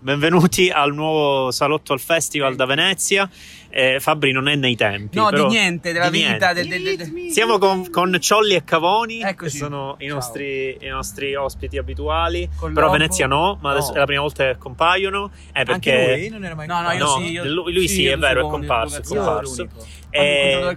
Benvenuti al nuovo salotto al festival da Venezia. Eh, Fabri non è nei tempi. No, però- di niente, della di vita. niente. del- del- del- Siamo con, con Ciolli e Cavoni, Eccoci. che sono i nostri, i nostri ospiti abituali. Col Però. Venezia no, ma adesso No. è la prima volta che compaiono. Eh, perché Anche lui non era mai No, no, io No, sì. Io, lui- lui sì, è vero, è comparso, è comparso. Eh.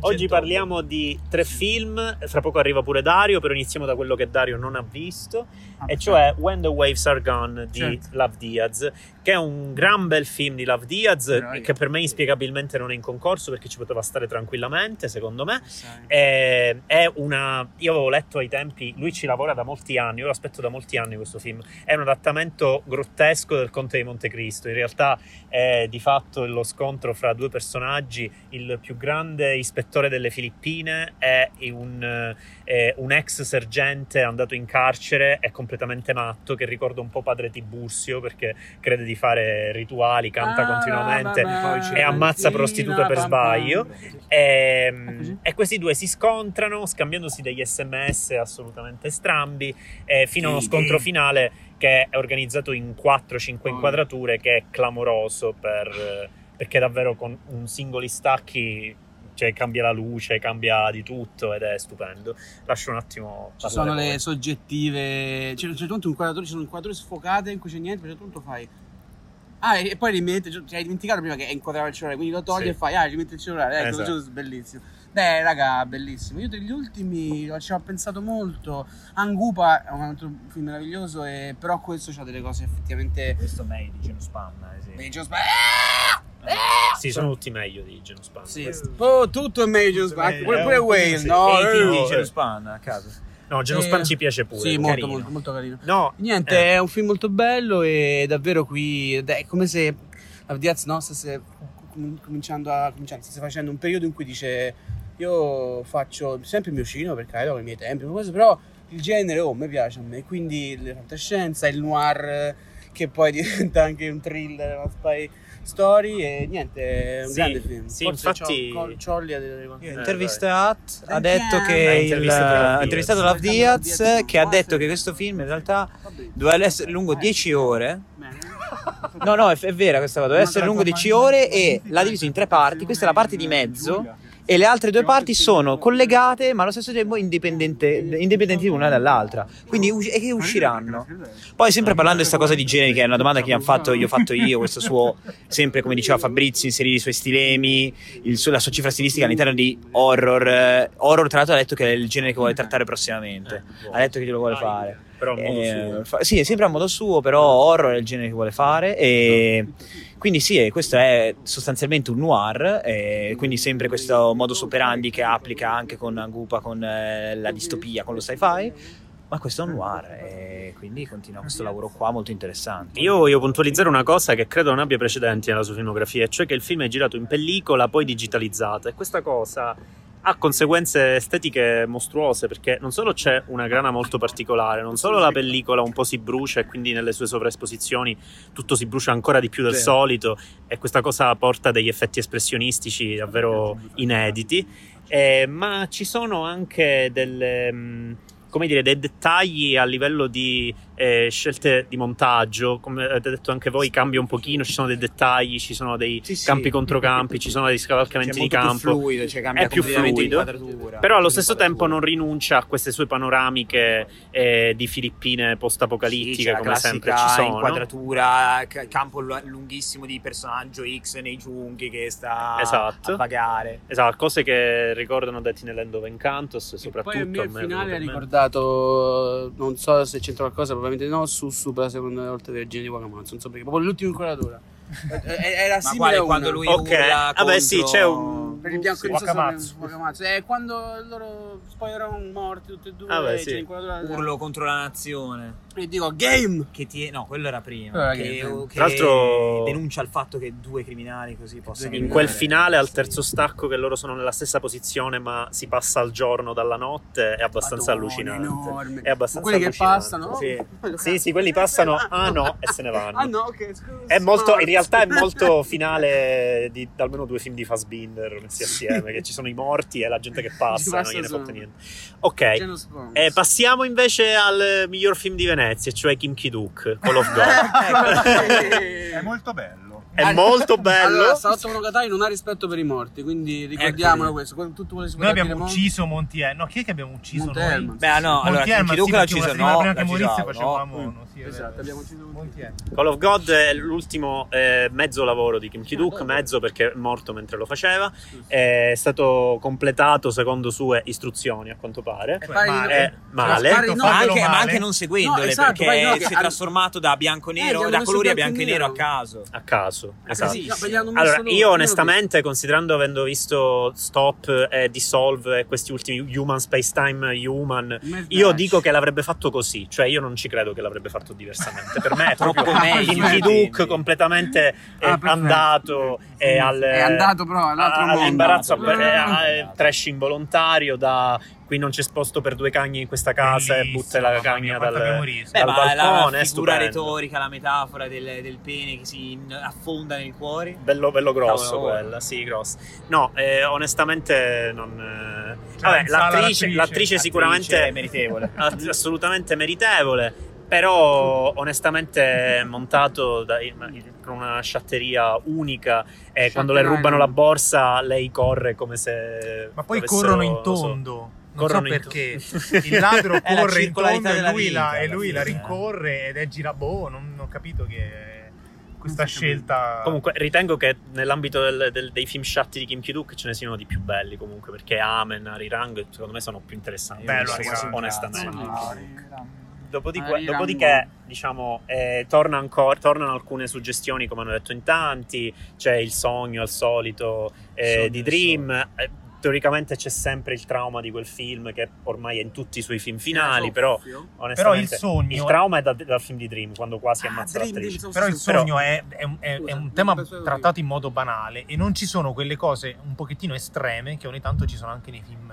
Oggi parliamo di tre film, fra poco arriva pure Dario, però iniziamo da quello che Dario non ha visto, Ah, e cioè When the Waves Are Gone di Certo. Love Diaz, che è un gran bel film di Love Diaz, Dai. che per me inspiegabilmente non è in concorso perché ci poteva stare tranquillamente, secondo me. Sai. Eh, È una. Io avevo letto ai tempi. Lui ci lavora da molti anni. Io lo aspetto da molti anni questo film. È un adattamento grottesco del Conte di Montecristo. In realtà è di fatto lo scontro fra due personaggi. Il più grande ispettore delle Filippine è un, eh, un ex sergente andato in carcere. È completamente matto. Che ricorda un po' padre Tibursio perché crede di fare rituali, canta Ah, continuamente vabbè, e ammazza prostitute per sbaglio. E, così? e questi due si scontrano scambiandosi degli sms assolutamente strambi eh, fino a uno Sì. scontro finale che è organizzato in 4-5 Oh. inquadrature che è clamoroso per, eh, perché davvero con un singoli stacchi cioè, cambia la luce, cambia di tutto ed è stupendo. Lascio un attimo Ci sono voi. le soggettive. C'è, c'è tutto inquadrature, ci sono inquadrature sfocate in cui c'è niente, perché tutto fai. Ah, e poi rimetti, cioè, hai dimenticato prima che inquadrava il cellulare, quindi lo togli Sì. e fai, ah, rimetti il cellulare, ecco, Esatto. giusto, bellissimo. Beh, raga, bellissimo. Io degli ultimi ci ho pensato molto. Angupa è un altro film meraviglioso, e, però questo ha delle cose effettivamente. Questo è meglio di Genospan, ad esempio. Beh, Joe Sp- Sì, sono tutti meglio di Genospan. Sì, oh, tutto è meglio di meglio. pure, È pure Whale, sì. no? E film di eh. Genospan, a caso. No, Genospan Eh, ci piace pure. Sì, molto, carino. molto, molto carino. No, Niente, eh. è un film molto bello e davvero qui è come se la Diaz no, stesse com- cominciando a cominciando, stesse facendo un periodo in cui dice io faccio sempre il mio cinema per carità con i miei tempi, però il genere oh, mi piace a me, quindi la fantascienza, il noir eh, che poi diventa anche un thriller, una spy story e niente, è un Sì, grande film. sì, Forse infatti- Cio- Col- Ciolli ha delle Eh, intervistato ha detto che ha il, intervistato Love Diaz. intervistato Love Diaz che ha detto che questo film in realtà doveva essere lungo 10 ore. Bene. No, no, è, è vera questa cosa, doveva essere lungo 10 ore e l'ha diviso in tre parti. Questa è la parte di mezzo e le altre due parti sono collegate ma allo stesso tempo indipendenti l'una dall'altra. Quindi us- e che usciranno. Poi sempre parlando di questa cosa di generi, che è una domanda che fatto, io ho fatto io, questo suo, sempre come diceva Fabrizio, inserire i suoi stilemi, il suo- la sua cifra stilistica all'interno di horror. eh, horror tra l'altro ha detto che è il genere che vuole trattare prossimamente, ha detto che lo vuole fare. Però a modo Eh, suo. fa- sì, è sempre a modo suo, però horror è il genere che vuole fare e quindi sì, questo è sostanzialmente un noir, e quindi sempre questo modus operandi che applica anche con Angupa, con eh, la distopia, con lo sci-fi, ma questo è un noir e quindi continua questo lavoro qua molto interessante. Io voglio puntualizzare una cosa che credo non abbia precedenti nella sua filmografia, cioè che il film è girato in pellicola, poi digitalizzato. E questa cosa ha conseguenze estetiche mostruose perché non solo c'è una grana molto particolare, non solo la pellicola un po' si brucia e quindi nelle sue sovraesposizioni tutto si brucia ancora di più del Sì. solito e questa cosa porta degli effetti espressionistici davvero inediti, eh, ma ci sono anche delle... mh, come dire, dei dettagli a livello di eh, scelte di montaggio, come avete detto anche voi, cambia un pochino, ci sono dei dettagli, ci sono dei Sì, sì. campi contro-campi, ci sono dei scavalcamenti di molto più campo. fluido, cioè cambia È più fluido. Però allo stesso tempo non rinuncia a queste sue panoramiche eh, di Filippine Sì, post-apocalittiche, la come sempre ci sono. inquadratura, ca- campo lu- lunghissimo di personaggio X nei giunghi che sta Esatto. a vagare. Esatto, cose che ricordano Death in the Land of Encantos, E soprattutto poi a me il finale ha ricordato, non so se c'entra qualcosa, probabilmente no, Sussu per la seconda volta del genio di Wakamatsu, non so perché, proprio l'ultima inquadratura. Eh, eh, Era Ma simile quale quando lui Ok, urla vabbè, sì, contro- c'è un- Per il bianco e il Wakamatsu. Wakamatsu. È quando loro poi erano morti tutti e due, Ah, beh, e sì. c'è l'inquadratura urlo contro la nazione. e dico game! Che ti... No, quello era prima. Era che, che- che Tra l'altro- denuncia il fatto che due criminali così possano. In quel finale, al terzo stacco, che loro sono nella stessa posizione, ma si passa al giorno dalla notte, è abbastanza Madonna, allucinante. enorme. È abbastanza Quelli che allucinante. passano, oh, Sì. sì, sì, quelli passano, ah no, e se ne vanno. Ah no, ok, scusa. È molto, in realtà è molto finale di, di almeno due film di Fassbinder. Venezia assieme, che ci sono i morti e la gente che passa, non gliene fotte niente. Ok. Eh, passiamo invece al miglior film di Venezia, cioè Kim Ki-duk, Call of God. Eh, È molto bello. È molto bello. Allora, Salotto Monogatari non ha rispetto per i morti, quindi ricordiamolo Eccoli. questo. Tutto quello che si Noi abbiamo dire ucciso Monti Herman. No, chi è che abbiamo ucciso Monte noi? Herman. Beh, no, allora Monti Kim Herman, sì, l'ha ucciso, no, prima che morisse ucciso, facevamo... no. no, sì, è Esatto, abbiamo ucciso Monti Herman. Call of God è l'ultimo eh, mezzo lavoro di Kim Ki-duk, mezzo perché è morto mentre lo faceva. È stato completato secondo sue istruzioni, a quanto pare. No- Eh, male. pare di no, ma, anche, ma male. anche non seguendole No, esatto, perché si è trasformato da bianco e Eh, da colori a bianco bianco e e nero a caso. A caso, Ah, esatto. sì, no, Allora, loro, io onestamente, considerando avendo visto Stop e Dissolve e questi ultimi Human Space Time Human, io dico che l'avrebbe fatto così, cioè io non ci credo che l'avrebbe fatto diversamente. Per me è Troppo proprio meglio, Ki-duk quindi. completamente Ah, perfetto. E al, È andato però all'altro a- mondo. all'imbarazzo, Andato, eh, Ah. eh, trash involontario da qui non c'è sposto per due cagni in questa casa e Bellissimo, butta la cagna mia, dal. Beh, dal ma la balcone, è figura retorica, la metafora del, del pene che si affonda nei cuori. Bello, bello grosso Cavolo. quella, sì, grosso. No, eh, onestamente non... eh, Cioè, Vabbè, l'attrice, l'attrice- l'attrice sicuramente Attrice meritevole. assolutamente meritevole, però onestamente è montato da- con una sciatteria unica e quando le rubano la borsa lei corre come se... Ma poi corrono in non tondo. Non corrono so in perché. Il ladro corre in tondo e lui, vita, la, e lui la rincorre ed è gira... Boh, non ho capito che questa Non scelta... Comunque, ritengo che nell'ambito del- del- dei film sciatti di Kim Ki-duk ce ne siano di più belli comunque, perché Amen, Arirang, secondo me sono più interessanti. Bello, Arirang. onestamente. No, Dopodiché, dopodiché, diciamo, eh, torna ancora, tornano alcune suggestioni, come hanno detto in tanti. C'è il sogno al solito eh, Sogno, di Dream. Eh, teoricamente c'è sempre il trauma di quel film, che ormai è in tutti i suoi film finali. Però, onestamente, il sogno- il trauma è da- dal film di Dream, quando quasi Ah, ammazza Dream, l'attrice. Dream, Però il Sì, però- sogno è, è un- è- è Scusa, un tema trattato in modo banale e non ci sono quelle cose un pochettino estreme che ogni tanto ci sono anche nei film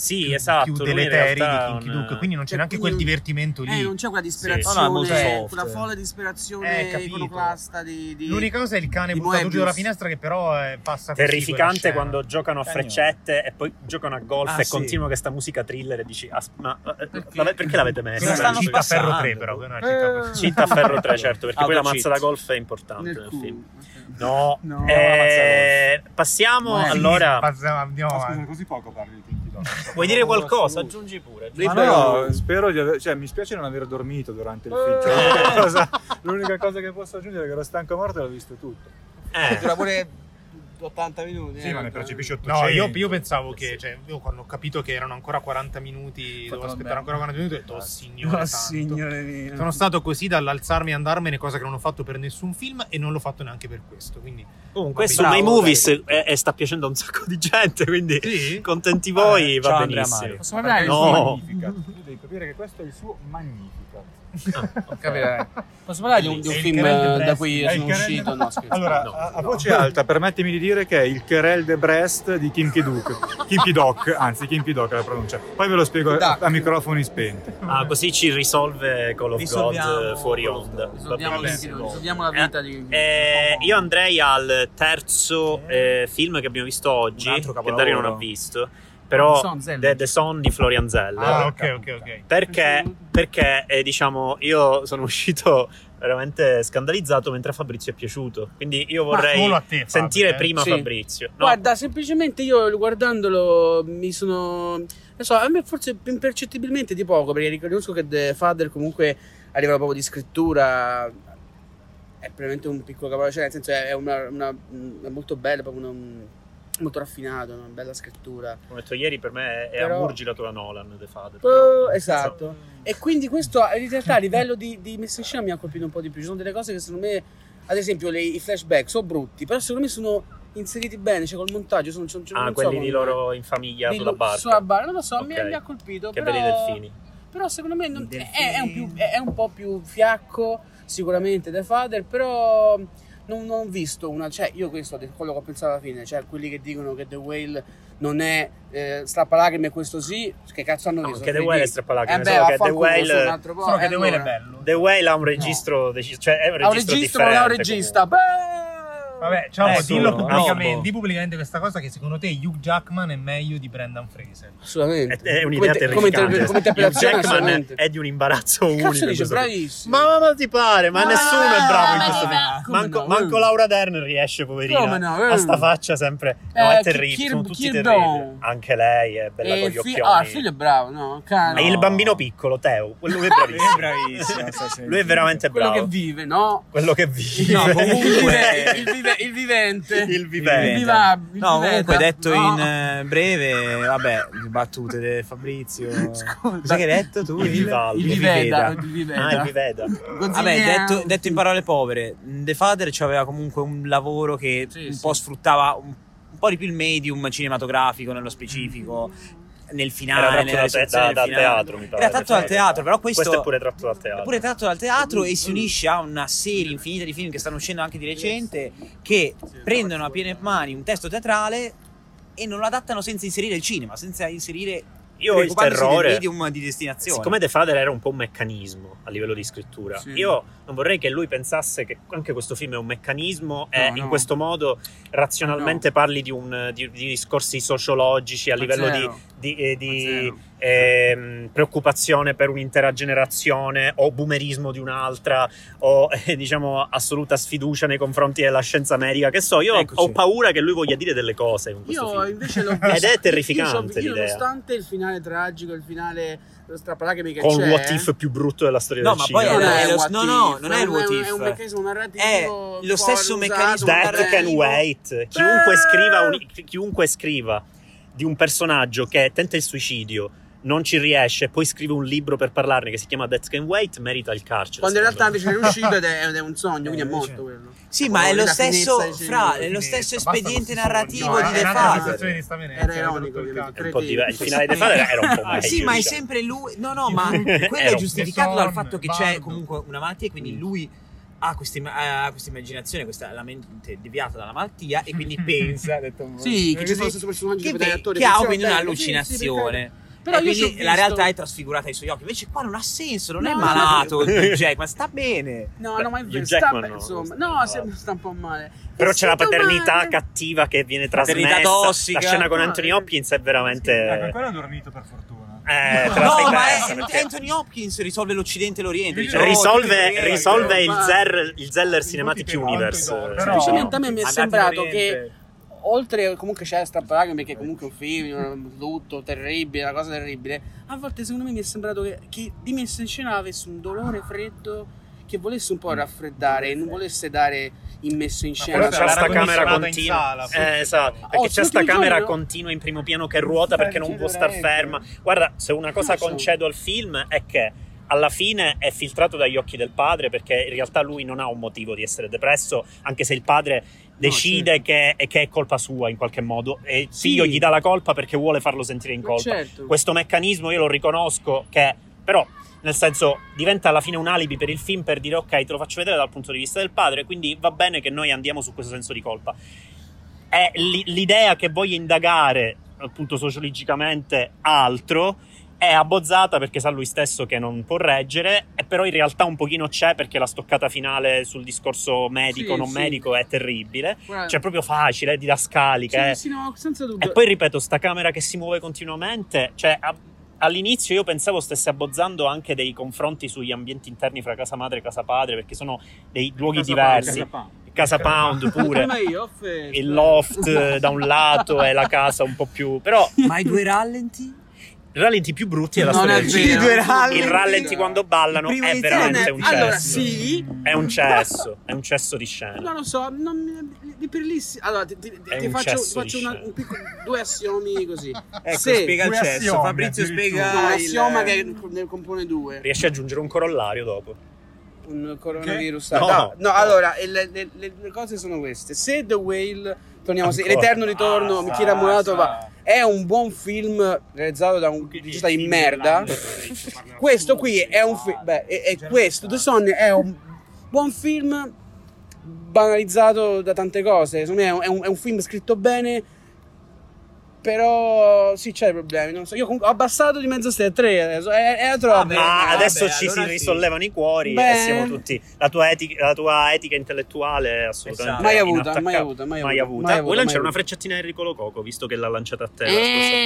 Sì, più, esatto. più deleteri di Ki-duk, un- quindi non c'è Cioè, neanche quel quindi non- divertimento lì. Eh, non c'è quella No, disperazione, no, molto soft. quella folle Eh, disperazione capito. iconoclasta di, di... L'unica cosa è il cane buttato giù dalla finestra che però eh, passa terrificante quando giocano a freccette e poi giocano a golf Ah, e sì. continua questa musica thriller e dici "As- ma eh, Perché? perché l'avete messa? È stanno una città ferro passando. 3 però, Eh. ferro- Cinta a ferro 3 certo perché poi la mazza da golf è importante nel film no, No, Eh, passiamo Ma sì, allora Passiamo- andiamo Ma scusa, così poco parli di Vuoi dire qualcosa? aggiungi pure Ma no, spero di aver, cioè mi spiace non aver dormito durante il film. Cioè, l'unica, cosa, l'unica cosa che posso aggiungere è che ero stanco morto e l'ho visto tutto. Eh, pure 80 minuti. Sì, eh, ma ne no? percepisci 800. No, io, io pensavo che, cioè, io quando ho capito che erano ancora 40 minuti, dovevo aspettare ancora 40 minuti, ho detto, oh signore, Oh, signore mio. Sono stato così dall'alzarmi e andarmene, cosa che non ho fatto per nessun film e non l'ho fatto neanche per questo. Quindi, comunque su bravo, My Movies dai. eh, eh, sta piacendo a un sacco di gente quindi sì, contenti voi Eh, va ciao, Andrea benissimo Mario. Posso parlare? No. Tu devi capire che questo è il suo Magnificat. Capirai. Posso parlare di un, di un film de da cui sono uscito? de- No, scherzo. Allora, No, a, a no. voce alta, permettimi di dire che è il Querelle de Brest di Kim Ki-duk. Kim Ki-dok, anzi Kim Ki-dok è la pronuncia. Poi ve lo spiego a, a microfoni spenti. ah, così ci risolve Call of God Risolviamo eh, fuori onda Risolviamo, risolviamo la vita di... Eh, io andrei al terzo eh, film che abbiamo visto oggi, che. Dario non ha visto, però The. The, The Son di Florian Zeller. Ah, ok, ok, ok. Perché, perché eh, diciamo, io sono uscito veramente scandalizzato mentre a Fabrizio è piaciuto. Quindi io vorrei te, Fabio, sentire eh? prima Sì. Fabrizio. No, Guarda, semplicemente io guardandolo mi sono. Non so, a me forse impercettibilmente di poco, perché riconosco che The Father comunque a livello proprio di scrittura è veramente un piccolo capolavoro, cioè nel senso è, una, una- è molto bello, proprio una- molto raffinato, una bella scrittura. come ho detto ieri, per me è Però- a Murgilato la Nolan, The Father. Oh, esatto. E quindi questo in realtà a livello di, di messa in scena mi ha colpito un po' di più. Ci sono delle cose che secondo me, ad esempio, le- i flashback sono brutti, però secondo me sono inseriti bene, cioè col montaggio. Sono, sono- Ah, non so quelli come- di loro in famiglia di sulla barca. sulla barca, non lo so, mi, Ok. mi ha colpito. Che però, belli delfini. Però secondo me non- è, è un più- è un po' più fiacco, sicuramente The Father, però non, non ho visto una... Cioè, io questo quello che ho pensato alla fine, cioè quelli che dicono che The Whale non è eh, strappalacrime questo sì, che cazzo hanno No, visto? che The Whale è strappalacrime, Eh beh, che The Whale- Solo che eh, The Whale è bello. The Whale ha un registro, deci- cioè è un Ha un registro registro, non ha un regista. Beh! Vabbè, ciao, Ecco, dillo no. pubblicamente, di pubblicamente questa cosa che secondo te Hugh Jackman è meglio di Brendan Fraser. Assolutamente. È, è un'idea Come- terrificante. Come, interpre- come interpretazione, Hugh Jackman è di un imbarazzo Che unico. dice? Bravissimo. Ma, ma ti pare? Ma Ma- nessuno è bravo in questo film. Manco, no? manco Laura Dern riesce, poverina. Come no? A sta faccia sempre. No, Eh, è terribile. Sono tutti Kir terribili. Anche lei è bella E con gli occhioni. ah, il figlio è bravo, no? Cane. E il bambino piccolo, Teo. Quello che è bravissimo. Lui è veramente Quello bravo. che vive, no? Quello che vive. No, comunque- vive- il vive- il vivente. Il vivente. Il viva- il No, comunque detto No. in eh, breve, vabbè, battute di Fabrizio. Scusa. Cosa che hai detto tu? Il Vivaldi. Il viveda. Viveda. Il viveda. Ah, il viveda. Vabbè, detto, detto in parole povere, The Father aveva comunque un lavoro che Sì, un sì. po' sfruttava un, un po' di più il medium cinematografico nello specifico. Nel finale, nella da, da- dal finale. teatro, mi pare. Era tratto dal teatro, però questo, Questo è pure tratto dal teatro. è pure tratto dal teatro e si unisce a una serie infinita di film che stanno uscendo anche di recente che prendono a piene mani un testo teatrale e non lo adattano senza inserire il cinema, senza inserire Io ho del terrore. medium di destinazione. Siccome The Father era un po' un meccanismo a livello di scrittura, Sì. io non vorrei che lui pensasse che anche questo film è un meccanismo e No, in no. questo modo razionalmente parli di, un- di- di discorsi sociologici a Ma livello di, zero. di- eh, di. Ehm, preoccupazione per un'intera generazione o boomerismo di un'altra o eh, diciamo assoluta sfiducia nei confronti della scienza medica. Che so, io ho- Eccoci. ho paura che lui voglia dire delle cose in questo Io film. invece l'ho Ed è terrificante io, io, l'idea. nonostante il finale tragico, il finale strappalacrime che Con c'è. il what if più brutto della storia No, del ma cinema. poi non è è lo- no, no, non è il what È if. un meccanismo narrativo. È lo stesso meccanismo That can narrativo. wait. Chiunque scriva, un- chiunque scriva di un personaggio che tenta il suicidio, non ci riesce, poi scrive un libro per parlarne che si chiama That Can Wait, merita il carcere. Quando in realtà me. invece è riuscito ed è, ed è un sogno, quindi è morto quello. Sì, ma è lo stesso, fra, è lo stesso espediente narrativo sogni. di No, The Father. Era hai ironico, il ovviamente. cazzo. È un po' diver- il finale di Father era un po' meglio. Sì, ma è diciamo. sempre lui. No, no, ma quello è giustificato dal fatto che c'è comunque una malattia e quindi lui ha questa, imma- ha questa immaginazione, questa la mente deviata dalla malattia e quindi pensa, detto Sì, che ci sono lo stesso personaggio che, che che ha quindi un'allucinazione. Sì, sì, Però e io quindi la visto- realtà è trasfigurata ai suoi occhi. Invece qua non ha senso, non è No, malato no. Hugh Jackman, sta bene. No, no, ma è vero, sta, no, insomma, sta no, sta, un po' male. Però È c'è la paternità male. cattiva che viene Paternità trasmessa. tossica. La scena con Anthony eh. Hopkins è Ecco, veramente. ancora ha dormito per fortuna. Eh, la No, ma è, perché Anthony Hopkins risolve l'Occidente e l'Oriente. oh, risolve, tutti risolve il, Ma- Zer, il Zeller Cinematic Universe. Semplicemente a me mi è sembrato che. Oltre comunque c'è strappalacrime perché comunque è un film, un lutto terribile, una cosa terribile. A volte secondo me mi è sembrato che chi di messa in scena avesse un dolore freddo che volesse un po' raffreddare e non volesse dare in messa in scena. Però Questa c'è l'era sta camera continua. sala, eh, esatto. Perché Oh, c'è sta camera giorni, no? continua in primo piano che ruota perché non può star ferma. Guarda, se una cosa so. concedo al film è che alla fine è filtrato dagli occhi del padre perché in realtà lui non ha un motivo di essere depresso, anche se il padre decide che, che è colpa sua in qualche modo e il Sì. figlio gli dà la colpa perché vuole farlo sentire in colpa. certo. Questo meccanismo io lo riconosco che però nel senso diventa alla fine un alibi per il film per dire ok te lo faccio vedere dal punto di vista del padre quindi va bene che noi andiamo su questo senso di colpa è l'i- l'idea che voglia indagare appunto sociologicamente altro è abbozzata perché sa lui stesso che non può reggere e però in realtà un pochino c'è perché la stoccata finale sul discorso medico Sì, non sì. medico è terribile Guarda, cioè proprio facile didascalica sì, sì, no, senza e dubbio. poi ripeto, sta camera che si muove continuamente, cioè a- all'inizio io pensavo stesse abbozzando anche dei confronti sugli ambienti interni fra casa madre e casa padre, perché sono dei luoghi Casa diversi. Pound, Casa Pound. Casa Pound pure. Il loft eh, da un lato e la casa un po' più. Però Ma i due rallenti? I rallenti più brutti della Non storia è del cinema. Il rallenti quando ballano è veramente un è- allora, cesso. sì. È un cesso, è un cesso di scena. Non lo so, non mi- di per lì sì- Allora, ti, ti- ti un faccio, cesso ti faccio una- un piccolo- due assiomi così. Ecco, Se- spiega il cesso. assiomi, Fabrizio spiega No, un il- assioma che ne compone due. Riesci ad aggiungere un corollario dopo? Un coronavirus. No, No. no, allora, le, le- le cose sono queste. Se The Whale, torniamo, se, Ancora. l'eterno ritorno, Basta, Kira Murato va. È un buon film realizzato da un regista di merda. Questo qui è un film, beh, è, è questo, The Son è un buon film banalizzato da tante cose. Secondo me è un, è un- è un film scritto bene Però sì, c'è problemi. Non so. Io comunque ho abbassato di mezzo stella 3 adesso. È, è troppo. Vabbè, Ma vabbè, adesso ci allora si sì. risollevano i cuori Beh. e siamo tutti. La tua, etica, la tua etica intellettuale è assolutamente. Esatto. Mai avuta, mai avuta, mai Mai avuta, avuta. mai avuta, Vuoi lanciare mai una avuta. frecciatina a Enrico Lococo, visto che l'ha lanciata a te?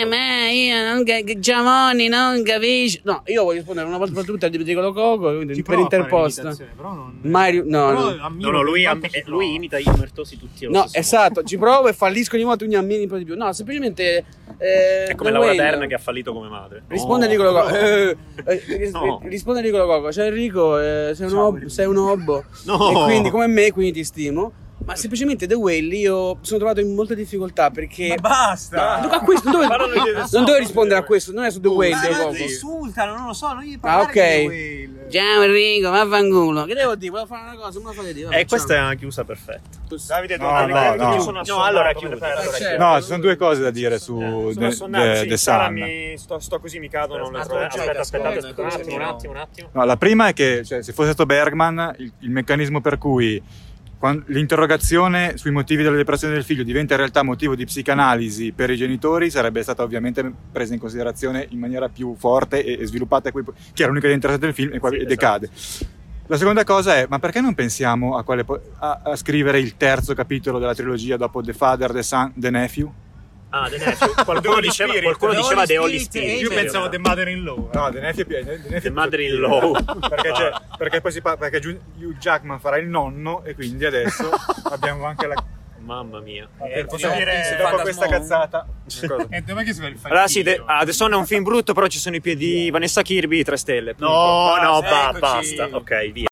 Eh, ma io non Giamoni non capisci. No, io voglio rispondere una volta per tutte al dicono Coco quindi Ci per a interposta. però non... Mai ri- no, Però no. ammiro No, no, lui, am- eh, imita gli omertosi tutti allo No, esatto, ci provo e fallisco ogni volta, quindi ammini un po' di più. No, semplicemente. Eh, È come Laura Whale. Dern che ha fallito come madre. Risponde No. Enrico Lococo. Eh, eh, No. Risponde Enrico Lococo. Ciao Enrico, eh, sei, un Ciao, ob- sei un obbo. No. E quindi, come me, quindi ti stimo. Ma semplicemente The Whale io sono trovato in molte difficoltà perché. Ma basta! No, a questo The dove, non dove rispondere a The questo, non è su The Whale. Ma The non Coco. ti insultano, non lo so, non gli Ah, parlare ok. di Whale. Ciao Enrico, vaffanculo. Che devo dire? Volevo fare una cosa, non la fate dire. E questa è una chiusa perfetta. Davide, No, no, no. io sono No, allora perle. Eh, certo. No, ci sono due cose da dire su The, The- sì, The Sun. sto, sto così mi cadono Aspetta, aspetta, un attimo, un no. attimo, un attimo. No, la prima è che cioè, se fosse stato Bergman, il, meccanismo per cui l'interrogazione sui motivi della depressione del figlio diventa in realtà motivo di psicanalisi per i genitori sarebbe stata ovviamente presa in considerazione in maniera più forte e, sviluppata, qui- che era l'unica interessante del film e qua Sì, e esatto. decade. La seconda cosa è, ma perché non pensiamo a, quale po- a- a scrivere il terzo capitolo della trilogia dopo The Father, The Son, The Nephew? Ah, The Nephew. Qualcuno diceva, Spirit. qualcuno The diceva The Holy Spirit, Spirit. Io pensavo The Mother-in-Law. No, The Nephew, è- The The Mother-in-Law. perché, c'è- perché poi si parla perché Hugh Jackman farà il nonno e quindi adesso abbiamo anche la Mamma mia. Eh, posso Sì, dire... sì, dopo questa cazzata cosa? Eh, dov'è che si fa il Allora sì? The, ah, Son è un film brutto, però ci sono i piedi di Vanessa Kirby, 3 stelle. punto. No, no, Basta, ba- basta. Ok, via.